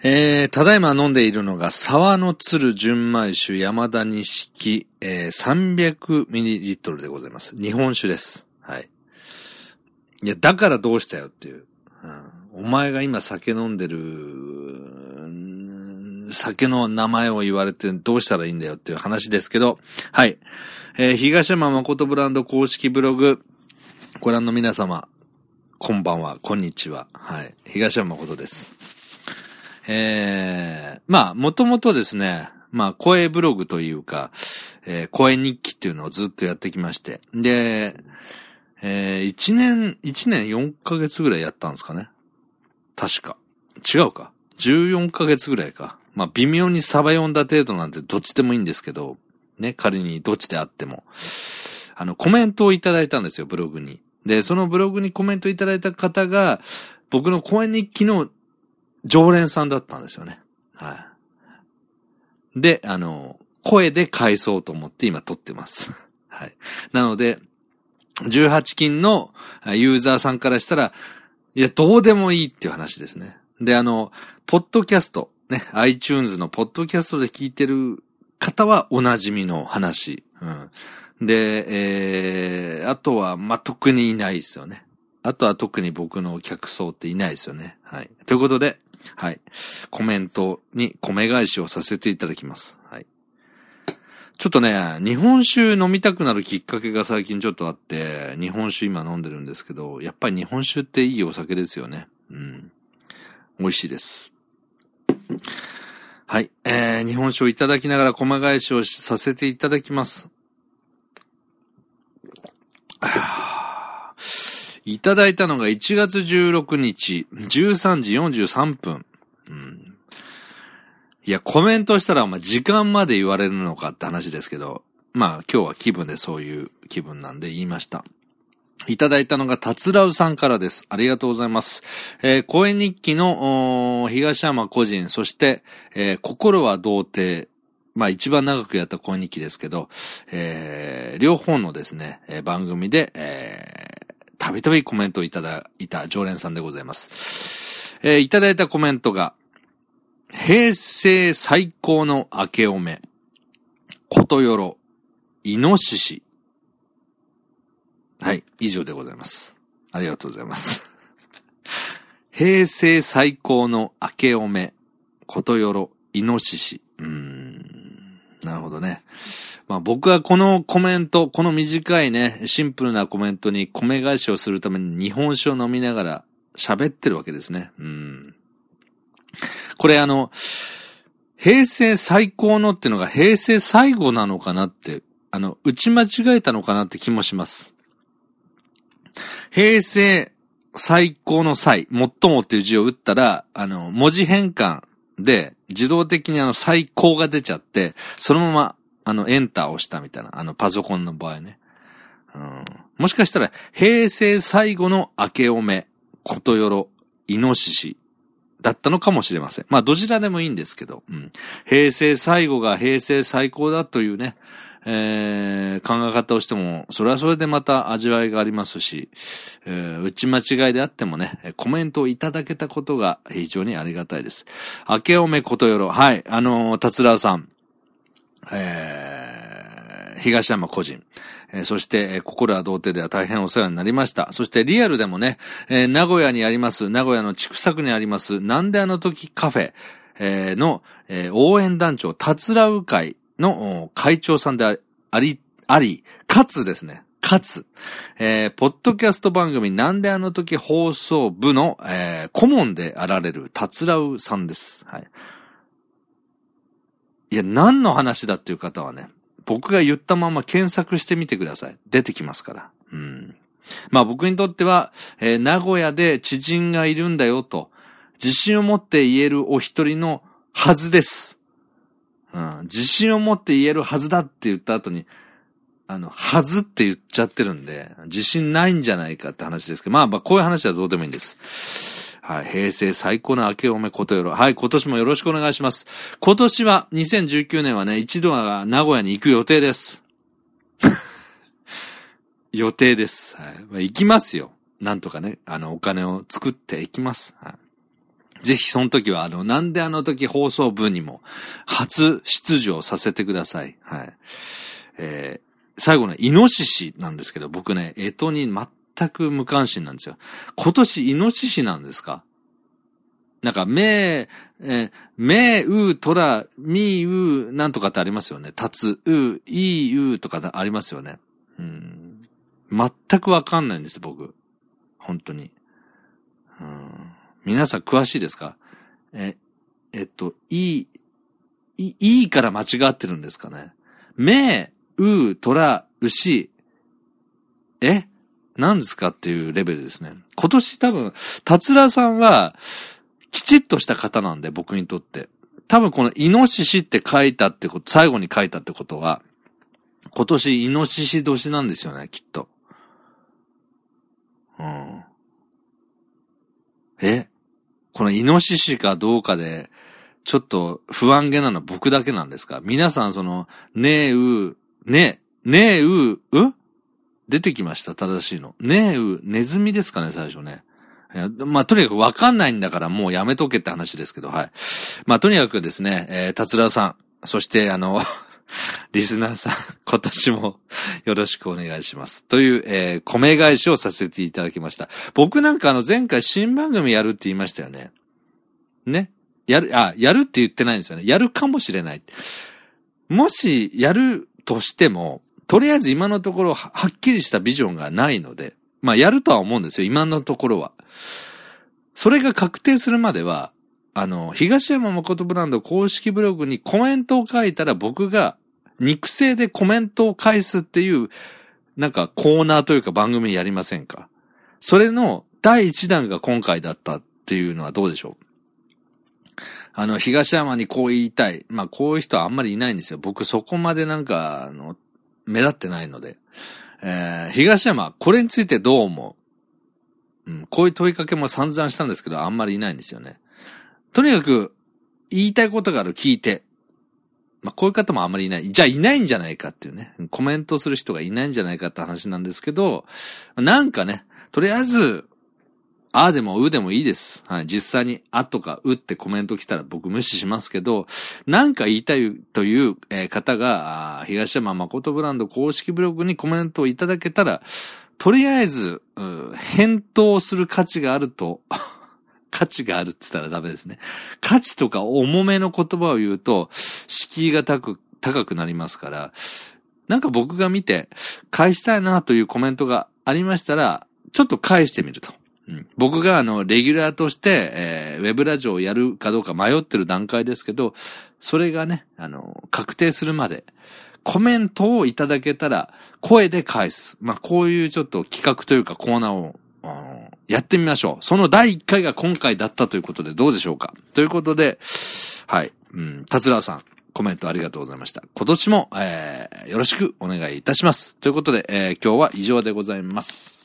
えー、ただいま飲んでいるのが、沢の鶴純米酒山田錦、えー、300ml でございます。日本酒です。はい。いや、だからどうしたよっていう。うん、お前が今酒飲んでる、酒の名前を言われてどうしたらいいんだよっていう話ですけど、はい。えー、東山誠ブランド公式ブログ、ご覧の皆様、こんばんは、こんにちは。はい。東山誠です。えー、まあ、もともとですね、まあ、声ブログというか、えー、声日記っていうのをずっとやってきまして。で、えー、1年、1年4ヶ月ぐらいやったんですかね。確か。違うか。14ヶ月ぐらいか。まあ、微妙にサバ読んだ程度なんてどっちでもいいんですけど、ね、仮にどっちであっても。あの、コメントをいただいたんですよ、ブログに。で、そのブログにコメントいただいた方が、僕の声日記の常連さんだったんですよね。はい。で、あの、声で返そうと思って今撮ってます。はい。なので、18金のユーザーさんからしたら、いや、どうでもいいっていう話ですね。で、あの、ポッドキャスト、ね、iTunes のポッドキャストで聞いてる方はお馴染みの話。うん。で、えー、あとは、まあ、特にいないですよね。あとは特に僕の客層っていないですよね。はい。ということで、はい。コメントに米返しをさせていただきます。はい。ちょっとね、日本酒飲みたくなるきっかけが最近ちょっとあって、日本酒今飲んでるんですけど、やっぱり日本酒っていいお酒ですよね。うん。美味しいです。はい。えー、日本酒をいただきながら米返しをさせていただきます。いただいたのが1月16日、13時43分。うん。いや、コメントしたら、ま、時間まで言われるのかって話ですけど、まあ、今日は気分でそういう気分なんで言いました。いただいたのが、たつらうさんからです。ありがとうございます。えー、公演日記の、東山個人、そして、えー、心は童貞。まあ一番長くやった公演日記ですけど、えー、両方のですね、番組で、えたびたびコメントをいただいた常連さんでございます。えー、いただいたコメントが、平成最高の明けおめ、ことよろ、イノシシ。はい、以上でございます。ありがとうございます。平成最高の明けおめ、ことよろ、イノシシ。うーん、なるほどね。まあ僕はこのコメント、この短いね、シンプルなコメントに米返しをするために日本酒を飲みながら喋ってるわけですね。うん。これあの、平成最高のっていうのが平成最後なのかなって、あの、打ち間違えたのかなって気もします。平成最高の最、最もっていう字を打ったら、あの、文字変換で自動的にあの最高が出ちゃって、そのままあの、エンターを押したみたいな。あの、パソコンの場合ね。うん。もしかしたら、平成最後の明けおめ、ことよろ、イノシシ、だったのかもしれません。まあ、どちらでもいいんですけど、うん。平成最後が平成最高だというね、えー、考え方をしても、それはそれでまた味わいがありますし、えー、打ち間違いであってもね、コメントをいただけたことが非常にありがたいです。明けおめことよろ、はい、あのー、達郎さん、えー、東山個人。えー、そして、えー、心は童貞では大変お世話になりました。そしてリアルでもね、えー、名古屋にあります、名古屋の千種区にあります、なんであの時カフェ、えー、の、えー、応援団長、たつらう会の会長さんであり、あり、かつですね、かつ、えー、ポッドキャスト番組なんであの時放送部の、えー、顧問であられる、たつらうさんです。はい。いや、何の話だっていう方はね、僕が言ったまま検索してみてください。出てきますから。うん。まあ僕にとっては、えー、名古屋で知人がいるんだよと、自信を持って言えるお一人のはずです。うん。自信を持って言えるはずだって言った後に、あの、はずって言っちゃってるんで、自信ないんじゃないかって話ですけど、まあまあこういう話はどうでもいいんです。はい。平成最高の明けおめことよろ。はい。今年もよろしくお願いします。今年は、2019年はね、一度は名古屋に行く予定です。予定です。はい。まあ、行きますよ。なんとかね、あの、お金を作って行きます。はい。ぜひその時は、あの、なんであの時放送部にも初出場させてください。はい。えー、最後ね、イノシシなんですけど、僕ね、干支に全全く無関心なんですよ。今年イノシシなんですか？なんか、め、えめ、う、とら、み、う、なんとかってありますよね。たつ、う、い、うとかありますよね。うん。全くわかんないんです、僕。本当に。うん。皆さん詳しいですか？え、えっと、いい、い、いいから間違ってるんですかね？め、う、とら、うし、え？何ですかっていうレベルですね。今年多分、たつらさんは、きちっとした方なんで、僕にとって。多分このイノシシって書いたってこと、最後に書いたってことは、今年イノシシ年なんですよね、きっと。うん。え？このイノシシかどうかで、ちょっと不安げなのは僕だけなんですか？皆さんその、ねえう、ね、ねえう、う？出てきました正しいの。ねえう、ネズミですかね最初ね。まあ、とにかくわかんないんだからもうやめとけって話ですけど、はい。まあ、とにかくですね、えー、達郎さん、そしてあの、リスナーさん、今年もよろしくお願いします。という、えー、米返しをさせていただきました。僕なんかあの前回新番組やるって言いましたよね。ね。やる、あ、やるって言ってないんですよね。やるかもしれない。もしやるとしても、とりあえず今のところはっきりしたビジョンがないので、まあやるとは思うんですよ、今のところは。それが確定するまでは、あの、東山誠ブランド公式ブログにコメントを書いたら僕が肉声でコメントを返すっていう、なんかコーナーというか番組やりませんかそれの第一弾が今回だったっていうのはどうでしょうあの、東山にこう言いたい。まあ、こういう人はあんまりいないんですよ。僕そこまでなんか、あの、目立ってないので。えー、東山、これについてどう思う？うん、こういう問いかけも散々したんですけど、あんまりいないんですよね。とにかく、言いたいことがある、聞いて。まあ、こういう方もあんまりいない。じゃあいないんじゃないかっていうね。コメントする人がいないんじゃないかって話なんですけど、なんかね、とりあえず、ああでもうでもいいです。はい。実際にあとかうってコメント来たら僕無視しますけど、なんか言いたいという、え方が、東山誠ブランド公式ブログにコメントをいただけたら、とりあえず、返答する価値があると 価値があるって言ったらダメですね。価値とか重めの言葉を言うと、敷居が高く、高くなりますから、なんか僕が見て、返したいなというコメントがありましたら、ちょっと返してみると。僕があの、レギュラーとして、えー、ウェブラジオをやるかどうか迷ってる段階ですけど、それがね、あの、確定するまで、コメントをいただけたら、声で返す。まあ、こういうちょっと企画というかコーナーを、やってみましょう。その第1回が今回だったということでどうでしょうかということで、はい。うん、達郎さん、コメントありがとうございました。今年も、えー、よろしくお願いいたします。ということで、えー、今日は以上でございます。